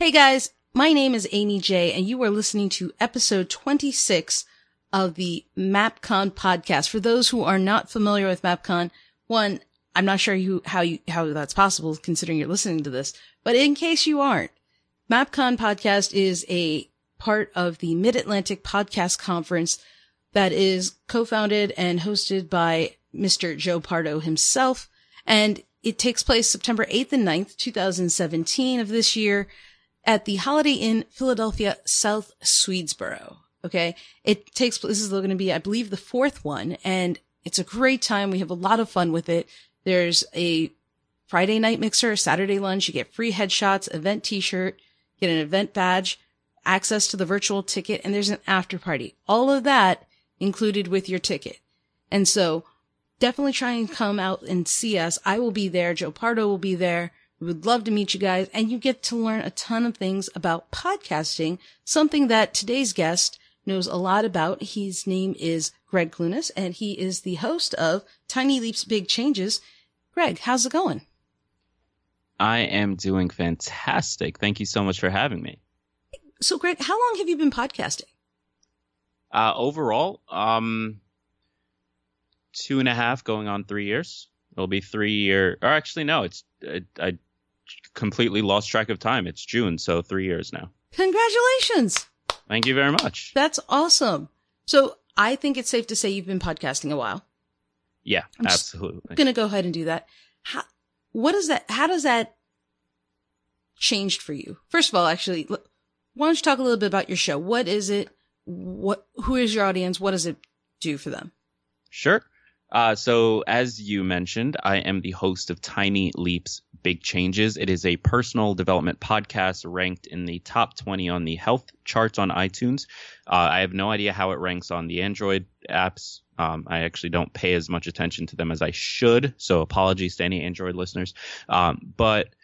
Hey guys, my name is Aimee J, and you are listening to episode 26 of the MapCon podcast. For those who are not familiar with MapCon, one, I'm not sure how you, how that's possible considering you're listening to this, but in case you aren't, MapCon podcast is a part of the Mid-Atlantic Podcast Conference that is co-founded and hosted by Mr. Joe Pardo himself. And it takes place September 8th and 9th, 2017 of this year at the Holiday Inn Philadelphia South Swedesboro. Okay. It takes, this is going to be, I believe, the fourth one and it's a great time. We have a lot of fun with it. There's a Friday night mixer, Saturday lunch. You get free headshots, event t-shirt, get an event badge, access to the virtual ticket, and there's an after party. All of that included with your ticket. And so definitely try and come out and see us. I will be there. Joe Pardo will be there. We would love to meet you guys and you get to learn a ton of things about podcasting, something that today's guest knows a lot about. His name is Gregg Clunis and he is the host of Tiny Leaps Big Changes. Gregg, how's it going? I am doing fantastic. Thank you so much for having me. So Gregg, how long have you been podcasting? Uh, overall, um, two and a half going on three years. It'll be three year, or actually no, it's, I, I completely lost track of time. It's June, so three years now. Congratulations. Thank you very much. That's awesome. So I think it's safe to say you've been podcasting a while. Yeah, absolutely. I'm. Going to go ahead and do that. How, what does that, how does that changed for you? First of all, actually, why don't you talk a little bit about your show? What is it? What, who is your audience? What does it do for them? Sure. Uh, so as you mentioned, I am the host of Tiny Leaps Big Changes. It is a personal development podcast ranked in the top 20 on the health charts on iTunes. Uh, I have no idea how it ranks on the Android apps. Um, I actually don't pay as much attention to them as I should. So apologies to any Android listeners. Um, but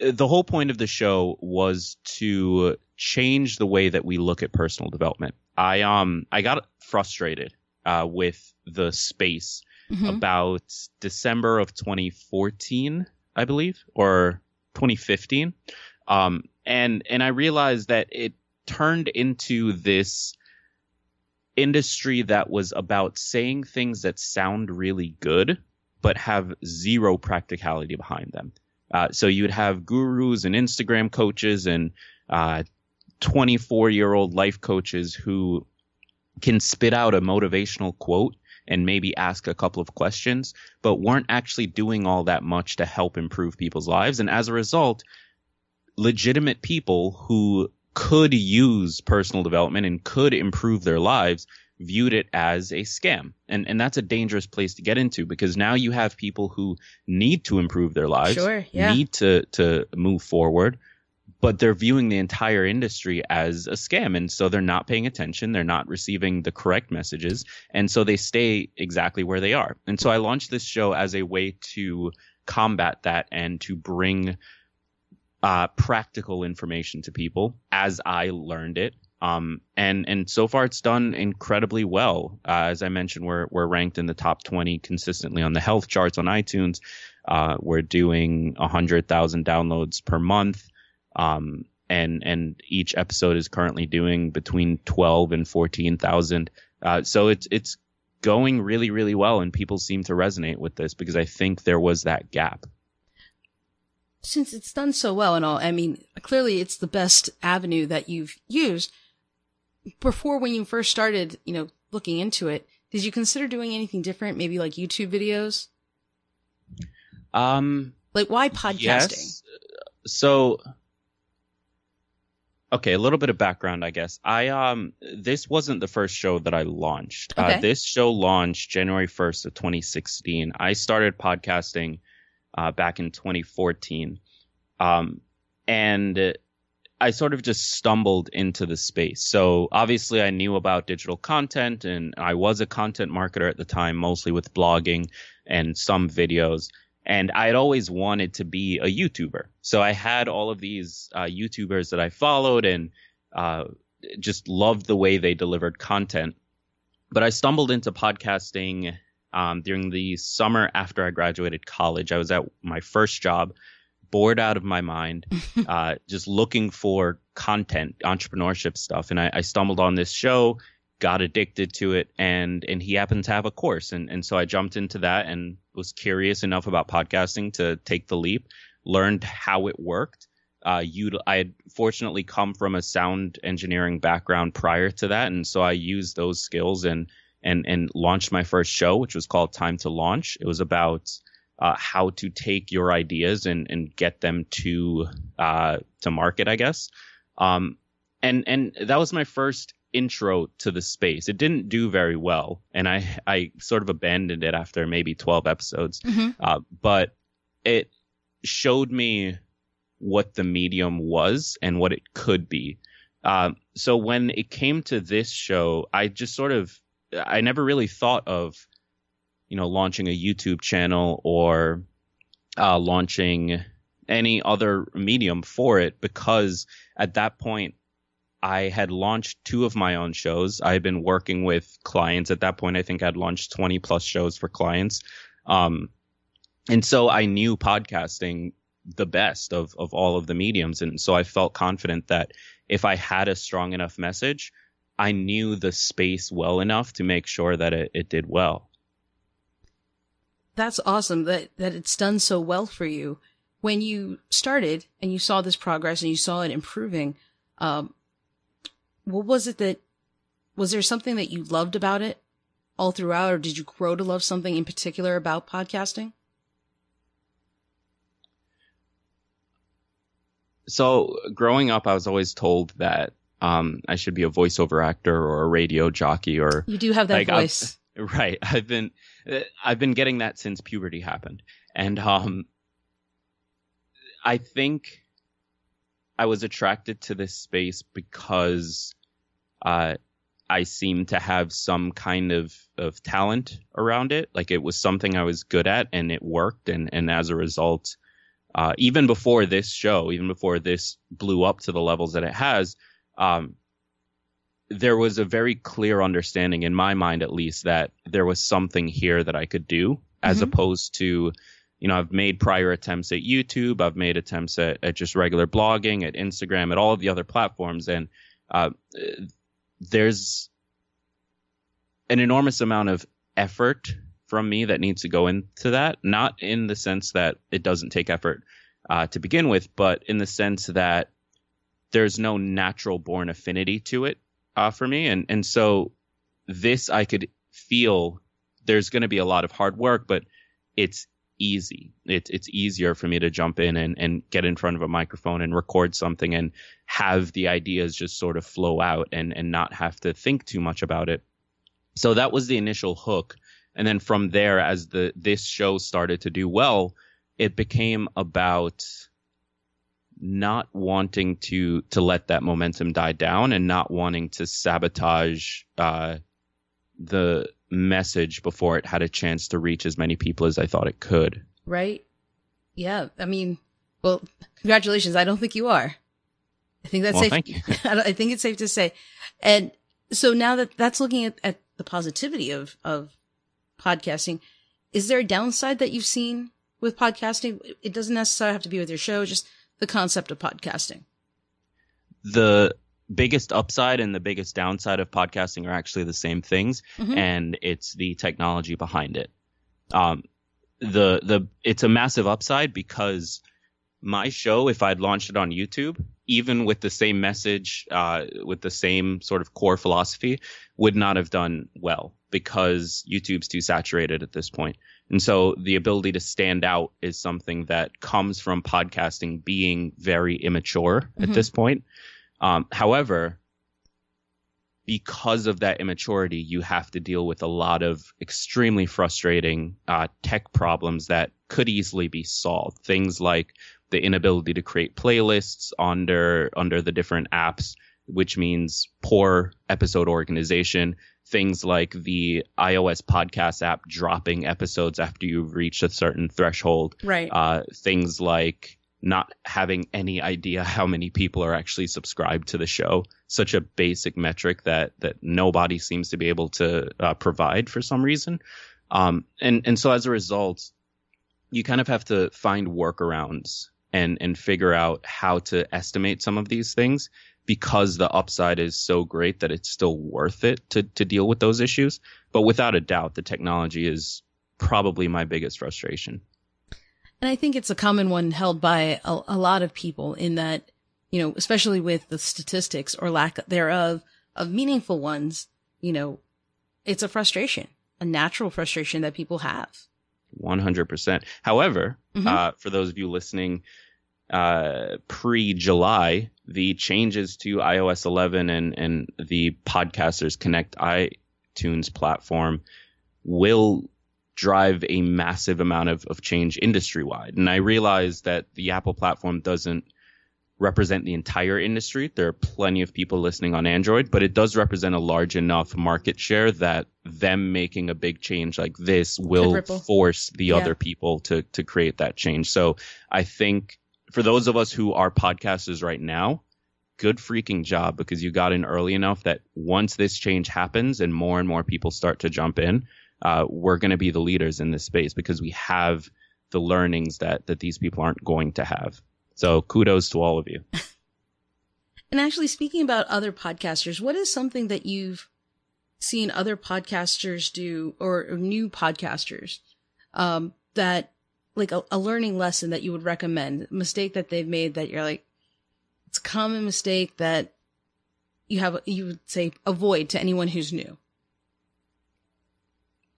the whole point of the show was to change the way that we look at personal development. I um I got frustrated uh, with the space mm-hmm. about December of 2014, I believe, or 2015. Um, and, and I realized that it turned into this industry that was about saying things that sound really good, but have zero practicality behind them. Uh, so you'd have gurus and Instagram coaches and, uh, 24 year old life coaches who can spit out a motivational quote and maybe ask a couple of questions, but weren't actually doing all that much to help improve people's lives. And as a result, legitimate people who could use personal development and could improve their lives viewed it as a scam. And and that's a dangerous place to get into because now you have people who need to improve their lives, sure, yeah. need to to move forward, but they're viewing the entire industry as a scam. And so they're not paying attention. They're not receiving the correct messages. And so they stay exactly where they are. And so I launched this show as a way to combat that and to bring uh, practical information to people as I learned it. Um, and, and so far it's done incredibly well. Uh, as I mentioned, we're, we're ranked in the top 20 consistently on the health charts on iTunes. Uh, we're doing 100,000 downloads per month. Um, and and each episode is currently doing between twelve and fourteen thousand. Uh, so it's it's going really really well, and people seem to resonate with this because I think there was that gap. Since it's done so well and all, I mean, clearly it's the best avenue that you've used. Before, when you first started, you know, looking into it, did you consider doing anything different? Maybe like YouTube videos. Um, like why podcasting? Yes. So Okay, a little bit of background, I guess. I um this wasn't the first show that I launched. Uh, okay. Uh, this show launched January 1st of 2016. I started podcasting uh, back in 2014. Um and I sort of just stumbled into the space. So obviously I knew about digital content and I was a content marketer at the time, mostly with blogging and some videos and I had always wanted to be a YouTuber. So I had all of these uh, YouTubers that I followed and uh, just loved the way they delivered content. But I stumbled into podcasting um, during the summer after I graduated college. I was at my first job bored out of my mind, uh, just looking for content, entrepreneurship stuff. And I, I, stumbled on this show, got addicted to it, and and he happened to have a course, and and so I jumped into that and was curious enough about podcasting to take the leap, learned how it worked. Uh, I had fortunately come from a sound engineering background prior to that, and so I used those skills and and and launched my first show, which was called Time to Launch. It was about uh, how to take your ideas and, and get them to uh, to market, I guess. Um, and and that was my first intro to the space. It didn't do very well, and I I sort of abandoned it after maybe twelve episodes. Mm-hmm. Uh, but it showed me what the medium was and what it could be. Um, so when it came to this show, I just sort of I never really thought of you know, launching a YouTube channel or uh, launching any other medium for it because at that point I had launched two of my own shows. I had been working with clients at that point. I think I'd launched 20 plus shows for clients. Um, and so I knew podcasting the best of, of all of the mediums. And so I felt confident that if I had a strong enough message, I knew the space well enough to make sure that it, it did well that's awesome that, that it's done so well for you. When you started and you saw this progress and you saw it improving, um, what was it that, was there something that you loved about it all throughout, or did you grow to love something in particular about podcasting? So growing up, I was always told that um, I should be a voiceover actor or a radio jockey or you do have that like, voice. Right. I've been I've been getting that since puberty happened. And um I think I was attracted to this space because uh I seemed to have some kind of, of talent around it. Like it was something I was good at and it worked. And, and as a result, uh, even before this show, even before this blew up to the levels that it has, um, there was a very clear understanding in my mind at least that there was something here that I could do as mm-hmm. opposed to you know I've made prior attempts at YouTube I've made attempts at, at just regular blogging at Instagram at all of the other platforms and uh, there's an enormous amount of effort from me that needs to go into that not in the sense that it doesn't take effort uh, to begin with but in the sense that there's no natural born affinity to it uh, for me. And, and so this I could feel there's going to be a lot of hard work, but it's easy. It's it's easier for me to jump in and, and get in front of a microphone and record something and have the ideas just sort of flow out and, and not have to think too much about it. So that was the initial hook. And then from there, as the this show started to do well, it became about not wanting to to let that momentum die down and not wanting to sabotage uh, the message before it had a chance to reach as many people as I thought it could. Right. Yeah. I mean, well, congratulations. I don't think you are. I think that's well, safe. Thank you. I think it's safe to say. And so now that that's looking at, at the positivity of, of podcasting, is there a downside that you've seen with podcasting? It doesn't necessarily have to be with your show, just the concept of podcasting? The biggest upside and the biggest downside of podcasting are actually the same things, mm-hmm. and it's the technology behind it. Um, the the it's a massive upside because my show, if I'd launched it on YouTube, even with the same message, uh, with the same sort of core philosophy, would not have done well because YouTube's too saturated at this point. And so the ability to stand out is something that comes from podcasting being very immature mm-hmm. at this point. Um, however, because of that immaturity, you have to deal with a lot of extremely frustrating uh, tech problems that could easily be solved. Things like the inability to create playlists under under the different apps, which means poor episode organization, things like the iOS podcast app dropping episodes after you've reached a certain threshold. Right. Uh, things like not having any idea how many people are actually subscribed to the show. Such a basic metric that that nobody seems to be able to uh, provide for some reason. Um, and and so as a result, you kind of have to find workarounds and and figure out how to estimate some of these things because the upside is so great that it's still worth it to to deal with those issues. But without a doubt, the technology is probably my biggest frustration. And I think it's a common one held by a, a lot of people in that, you know, especially with the statistics or lack thereof of meaningful ones, you know, it's a frustration, a natural frustration that people have. 100%. However, mm-hmm. uh, for those of you listening uh, pre July, the changes to iOS 11 and, and the Podcasters Connect iTunes platform will drive a massive amount of, of change industry wide. And I realize that the Apple platform doesn't represent the entire industry. There are plenty of people listening on Android, but it does represent a large enough market share that them making a big change like this will force the yeah. other people to to create that change. So I think for those of us who are podcasters right now, good freaking job because you got in early enough that once this change happens and more and more people start to jump in, uh, we're going to be the leaders in this space because we have the learnings that that these people aren't going to have. So kudos to all of you. and actually, speaking about other podcasters, what is something that you've seen other podcasters do or, new podcasters um, that like a, a, learning lesson that you would recommend, a mistake that they've made that you're like, it's a common mistake that you have, you would say avoid to anyone who's new.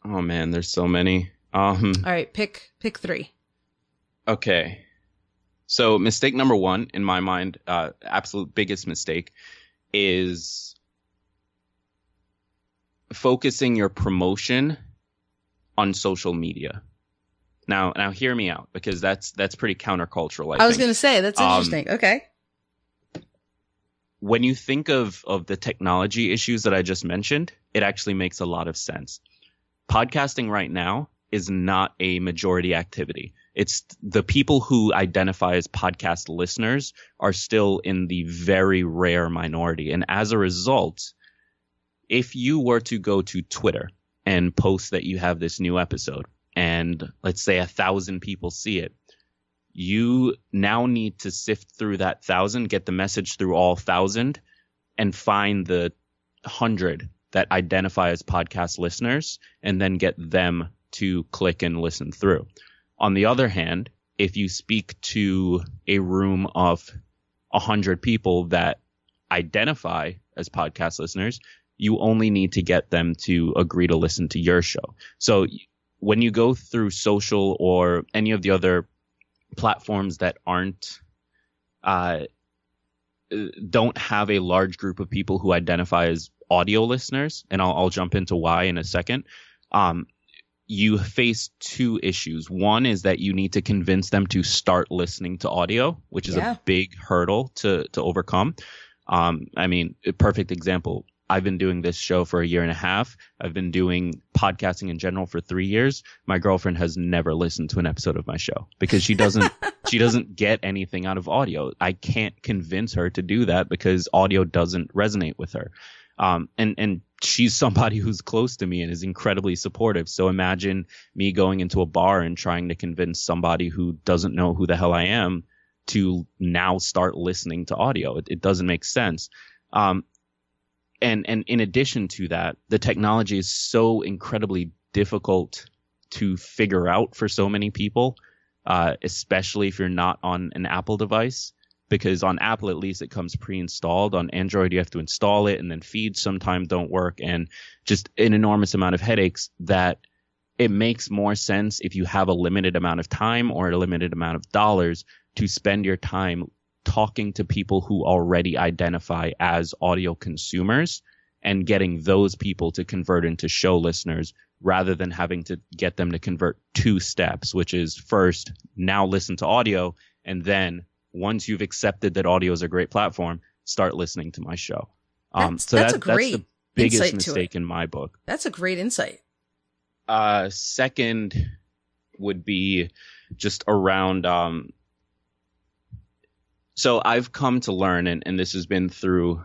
Oh man, there's so many. Um, All right, pick pick three. Okay. So mistake number one in my mind, uh, absolute biggest mistake, is focusing your promotion on social media. Now, now hear me out because that's that's pretty countercultural. I, I was going to say that's um, interesting. Um, okay. When you think of of the technology issues that I just mentioned, it actually makes a lot of sense podcasting right now is not a majority activity. It's the people who identify as podcast listeners are still in the very rare minority. And as a result, if you were to go to Twitter and post that you have this new episode and let's say a thousand people see it, you now need to sift through that thousand, get the message through all thousand and find the hundred that identify as podcast listeners and then get them to click and listen through. On the other hand, if you speak to a room of a hundred people that identify as podcast listeners, you only need to get them to agree to listen to your show. So when you go through social or any of the other platforms that aren't, uh, don't have a large group of people who identify as audio listeners, and I'll, I'll jump into why in a second. Um, you face two issues. One is that you need to convince them to start listening to audio, which is yeah. a big hurdle to to overcome. Um, I mean, perfect example. I've been doing this show for a year and a half. I've been doing podcasting in general for three years. My girlfriend has never listened to an episode of my show because she doesn't she doesn't get anything out of audio. I can't convince her to do that because audio doesn't resonate with her. Um, and, and she's somebody who's close to me and is incredibly supportive. So imagine me going into a bar and trying to convince somebody who doesn't know who the hell I am to now start listening to audio. It, it doesn't make sense. Um, and, and in addition to that, the technology is so incredibly difficult to figure out for so many people, uh, especially if you're not on an Apple device because on Apple at least it comes pre-installed. On Android you have to install it and then feeds sometimes don't work and just an enormous amount of headaches that it makes more sense if you have a limited amount of time or a limited amount of dollars to spend your time talking to people who already identify as audio consumers and getting those people to convert into show listeners rather than having to get them to convert two steps, which is first now listen to audio and then once you've accepted that audio is a great platform, start listening to my show. Um, that's, so that's that, a great that's the biggest mistake in my book. That's a great insight. Uh, second would be just around, um, so I've come to learn, and, and this has been through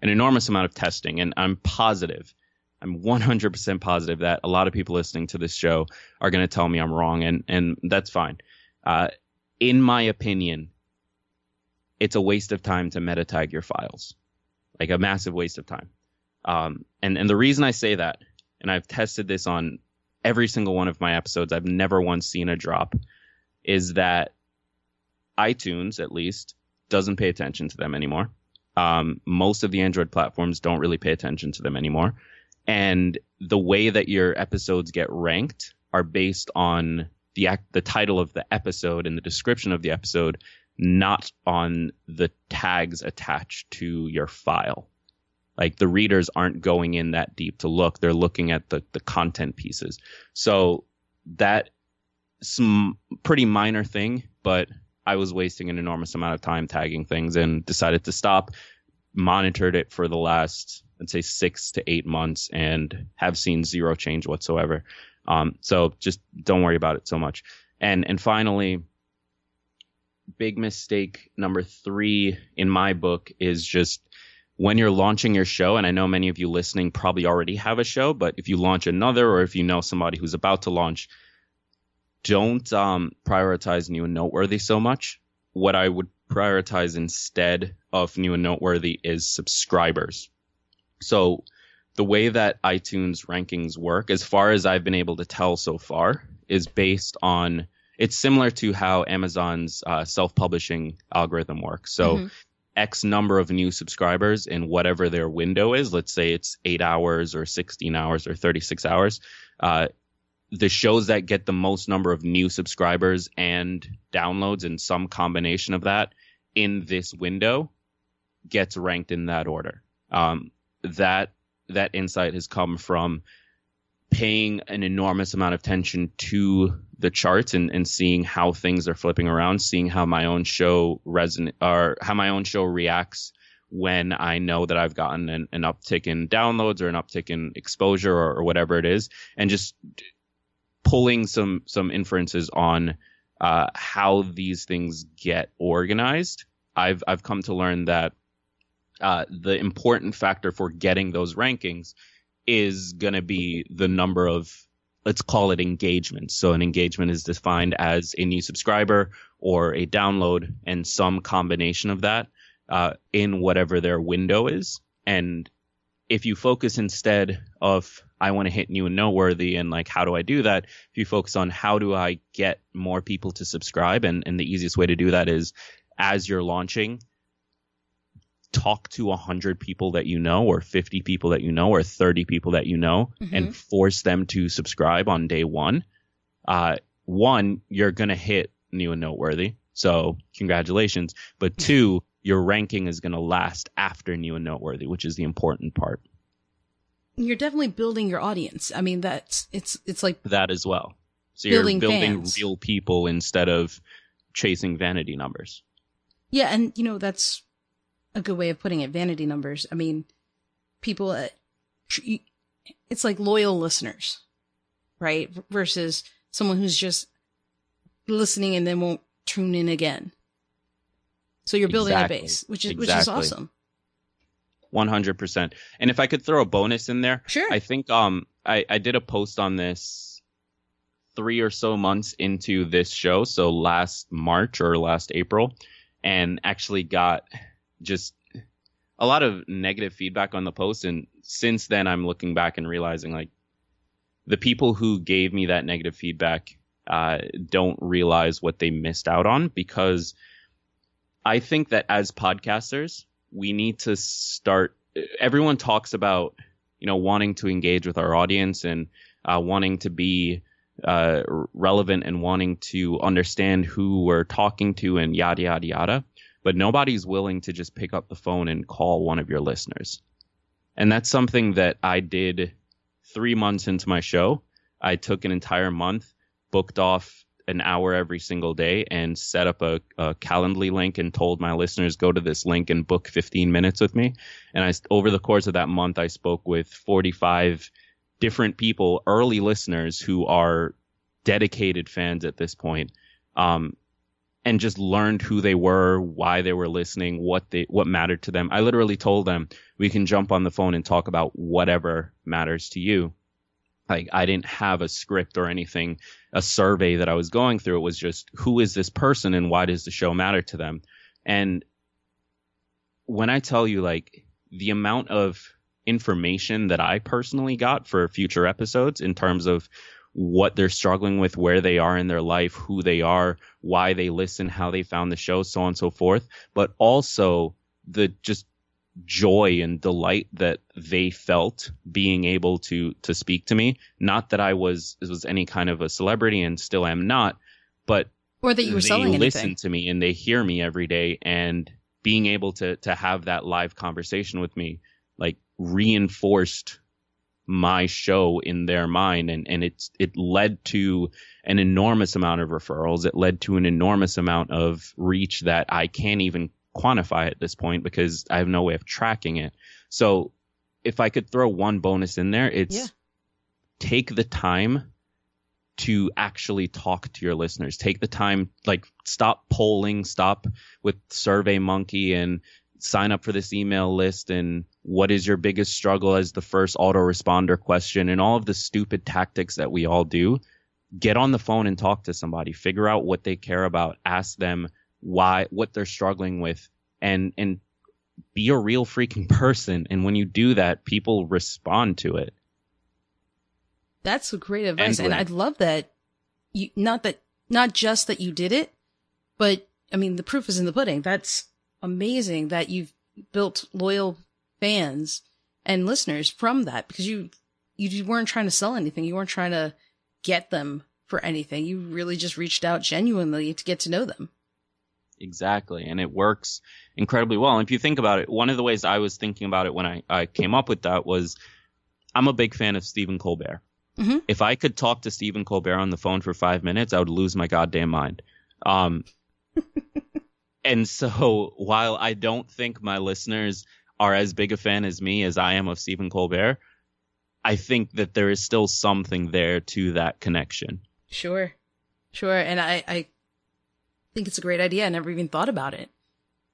an enormous amount of testing, and I'm positive, I'm 100% positive that a lot of people listening to this show are going to tell me I'm wrong, and, and that's fine. Uh, in my opinion, it's a waste of time to meta tag your files, like a massive waste of time. Um, and and the reason I say that, and I've tested this on every single one of my episodes, I've never once seen a drop, is that iTunes at least doesn't pay attention to them anymore. Um, most of the Android platforms don't really pay attention to them anymore, and the way that your episodes get ranked are based on the act, the title of the episode and the description of the episode, not on the tags attached to your file. Like the readers aren't going in that deep to look; they're looking at the the content pieces. So that some pretty minor thing, but I was wasting an enormous amount of time tagging things and decided to stop. Monitored it for the last, I'd say, six to eight months and have seen zero change whatsoever. Um, so just don't worry about it so much. And and finally, big mistake number three in my book is just when you're launching your show, and I know many of you listening probably already have a show, but if you launch another or if you know somebody who's about to launch, don't um, prioritize new and noteworthy so much. What I would prioritize instead of new and noteworthy is subscribers. So the way that iTunes rankings work, as far as I've been able to tell so far, is based on it's similar to how Amazon's uh, self-publishing algorithm works. So mm-hmm. X number of new subscribers in whatever their window is. Let's say it's eight hours or 16 hours or 36 hours. Uh, the shows that get the most number of new subscribers and downloads and some combination of that in this window gets ranked in that order. Um, that that insight has come from paying an enormous amount of attention to the charts and, and seeing how things are flipping around, seeing how my own show reson or how my own show reacts when I know that I've gotten an, an uptick in downloads or an uptick in exposure or, or, whatever it is, and just pulling some some inferences on uh, how these things get organized. I've I've come to learn that uh, the important factor for getting those rankings is going to be the number of let's call it engagement. So an engagement is defined as a new subscriber or a download and some combination of that uh, in whatever their window is. And if you focus instead of I want to hit new and noteworthy and like how do I do that? If you focus on how do I get more people to subscribe and, and the easiest way to do that is as you're launching, talk to 100 people that you know or 50 people that you know or 30 people that you know mm-hmm. and force them to subscribe on day one uh, one you're going to hit new and noteworthy so congratulations. But two your ranking is going to last after new and noteworthy which is the important part. You're definitely building your audience. I mean that's it's it's like that as well. So you're building fans. real people instead of chasing vanity numbers. Yeah and you know that's a good way of putting it. Vanity numbers. I mean, people, uh, it's like loyal listeners, right? Versus someone who's just listening and then won't tune in again. So you're building exactly. a base, which is, exactly. which is awesome. 100%. And if I could throw a bonus in there, sure. I think, um, I, I did a post on this three or so months into this show. So last March or last April and actually got just a lot of negative feedback on the post. And since then, I'm looking back and realizing like the people who gave me that negative feedback uh, don't realize what they missed out on because I think that as podcasters, we need to start. Everyone talks about, you know, wanting to engage with our audience and uh, wanting to be uh, relevant and wanting to understand who we're talking to and yada, yada, yada but nobody's willing to just pick up the phone and call one of your listeners. And that's something that I did three months into my show. I took an entire month, booked off an hour every single day, and set up a, a Calendly link and told my listeners go to this link and book 15 minutes with me. And I, over the course of that month, I spoke with 45 different people, early listeners who are dedicated fans at this point. Um, and just learned who they were, why they were listening, what they what mattered to them. I literally told them we can jump on the phone and talk about whatever matters to you. like I didn't have a script or anything, a survey that I was going through. It was just who is this person and why does the show matter to them? And when I tell you like the amount of information that I personally got for future episodes in terms of what they're struggling with, where they are in their life, who they are, why they listen, how they found the show, so on and so forth, but also the just joy and delight that they felt being able to to speak to me. Not that I was was any kind of a celebrity and still am not, but or that you were selling they listen anything. to me and they hear me every day and being able to to have that live conversation with me like reinforced my show in their mind. And and it's it led to an enormous amount of referrals. It led to an enormous amount of reach that I can't even quantify at this point because I have no way of tracking it. So if I could throw one bonus in there it's Yeah. take the time to actually talk to your listeners. Take the time like stop polling stop with survey monkey and sign up for this email list and what is your biggest struggle as the first autoresponder question and all of the stupid tactics that we all do get on the phone and talk to somebody figure out what they care about ask them why what they're struggling with and and be a real freaking person and when you do that people respond to it That's great advice, And and I'd love that. You not that not just that you did it, but I mean the proof is in the pudding. That's amazing that you've built loyal fans and listeners from that because you you weren't trying to sell anything. You weren't trying to get them for anything. You really just reached out genuinely to get to know them. Exactly. And it works incredibly well. And if you think about it, one of the ways I was thinking about it when I, I came up with that was I'm a big fan of Stephen Colbert. Mhm. If I could talk to Stephen Colbert on the phone for five minutes, I would lose my goddamn mind. Um, and so while I don't think my listeners are as big a fan as me as I am of Stephen Colbert, I think that there is still something there to that connection. Sure. Sure. And I, I think it's a great idea. I never even thought about it.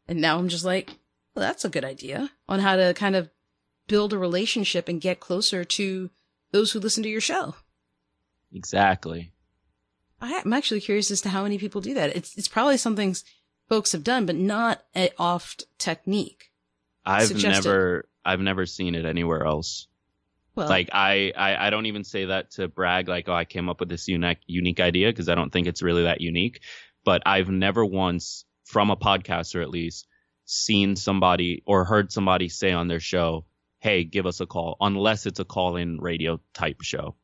And now I'm just like, well, that's a good idea on how to kind of build a relationship and get closer to those who listen to your show. Exactly. I, I'm actually curious as to how many people do that. It's, it's probably something folks have done, but not a oft technique. I've Suggested. never I've never seen it anywhere else. Well, like I, I I don't even say that to brag like oh I came up with this unique unique idea because I don't think it's really that unique but I've never once from a podcaster at least seen somebody or heard somebody say on their show hey give us a call unless it's a call in radio type show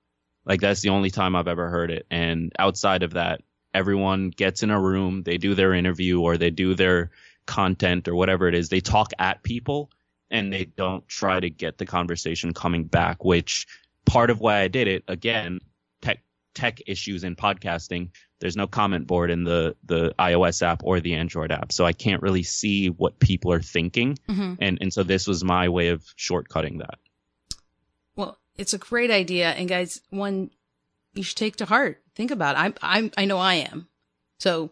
like that's the only time I've ever heard it and outside of that everyone gets in a room they do their interview or they do their content or whatever it is they talk at people and they don't try to get the conversation coming back, which part of why I did it again, tech tech issues in podcasting. There's no comment board in the the iOS app or the Android app, so I can't really see what people are thinking, mhm. and and so this was my way of shortcutting that. Well, it's a great idea, and guys, one you should take to heart. Think about. It. I'm, I'm, I know I am. So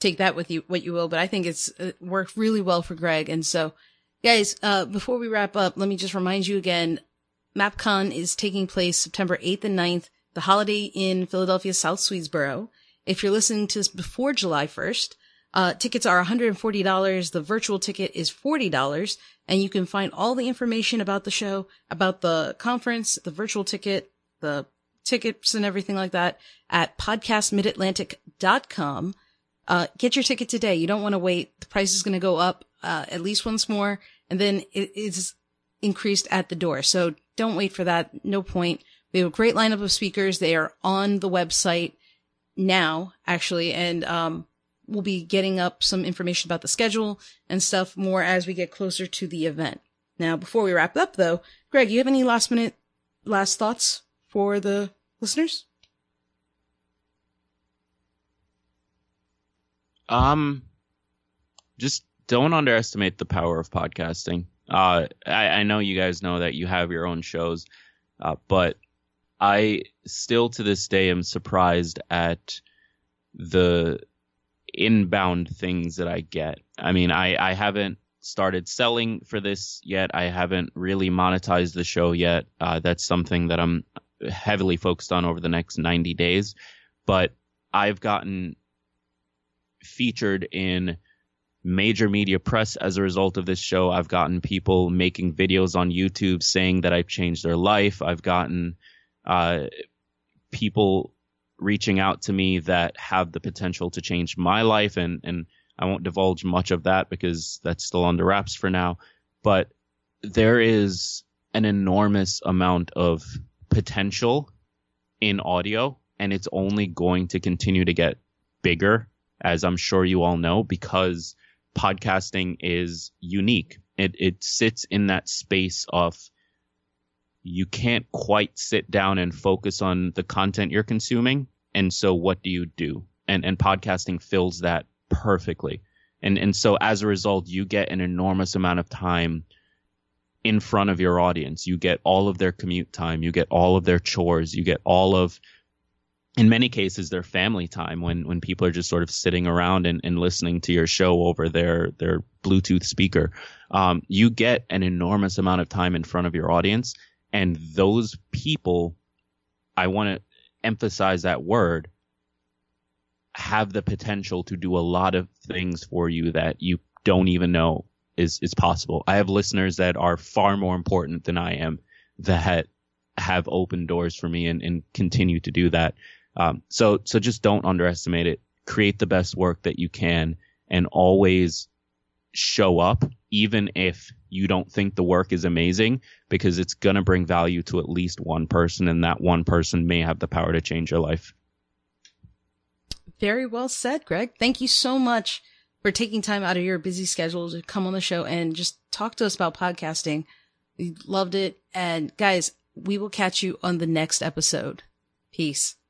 take that with you, what you will. But I think it's it worked really well for Gregg, and so, guys, uh, before we wrap up, let me just remind you again: MapCon is taking place September 8th and 9th, the Holiday Inn Philadelphia, South Swedesboro. If you're listening to this before July 1st, uh, tickets are $140. The virtual ticket is $40. And you can find all the information about the show, about the conference, the virtual ticket, the tickets and everything like that at podcastmidatlantic.com. Uh, get your ticket today. You don't want to wait. The price is going to go up, uh, at least once more. And then it is increased at the door. So don't wait for that. No point. We have a great lineup of speakers. They are on the website now, actually. And, um, we'll be getting up some information about the schedule and stuff more as we get closer to the event. Now, before we wrap up though, Gregg, you have any last minute, last thoughts for the listeners? Um, just don't underestimate the power of podcasting. Uh, I, I know you guys know that you have your own shows, uh, but I still to this day am surprised at the inbound things that I get. I mean, I, I haven't started selling for this yet. I haven't really monetized the show yet. Uh, that's something that I'm heavily focused on over the next 90 days. But I've gotten featured in major media press as a result of this show. I've gotten people making videos on YouTube saying that I've changed their life. I've gotten uh, people reaching out to me that have the potential to change my life, and and I won't divulge much of that because that's still under wraps for now. But there is an enormous amount of potential in audio, and it's only going to continue to get bigger, as I'm sure you all know, because podcasting is unique. It it sits in that space of you can't quite sit down and focus on the content you're consuming. And so what do you do? And and podcasting fills that perfectly. And and so as a result, you get an enormous amount of time in front of your audience. You get all of their commute time, you get all of their chores, you get all of in many cases their family time when when people are just sort of sitting around and, and listening to your show over their their Bluetooth speaker. Um, you get an enormous amount of time in front of your audience, and those people, I want to emphasize that word, have the potential to do a lot of things for you that you don't even know is is possible. I have listeners that are far more important than I am that have opened doors for me and, and continue to do that. Um, so so just don't underestimate it. Create the best work that you can and always show up even if you don't think the work is amazing because it's going to bring value to at least one person and that one person may have the power to change your life. Very well said, Gregg. Thank you so much for taking time out of your busy schedule to come on the show and just talk to us about podcasting. We loved it. And guys, we will catch you on the next episode. Peace.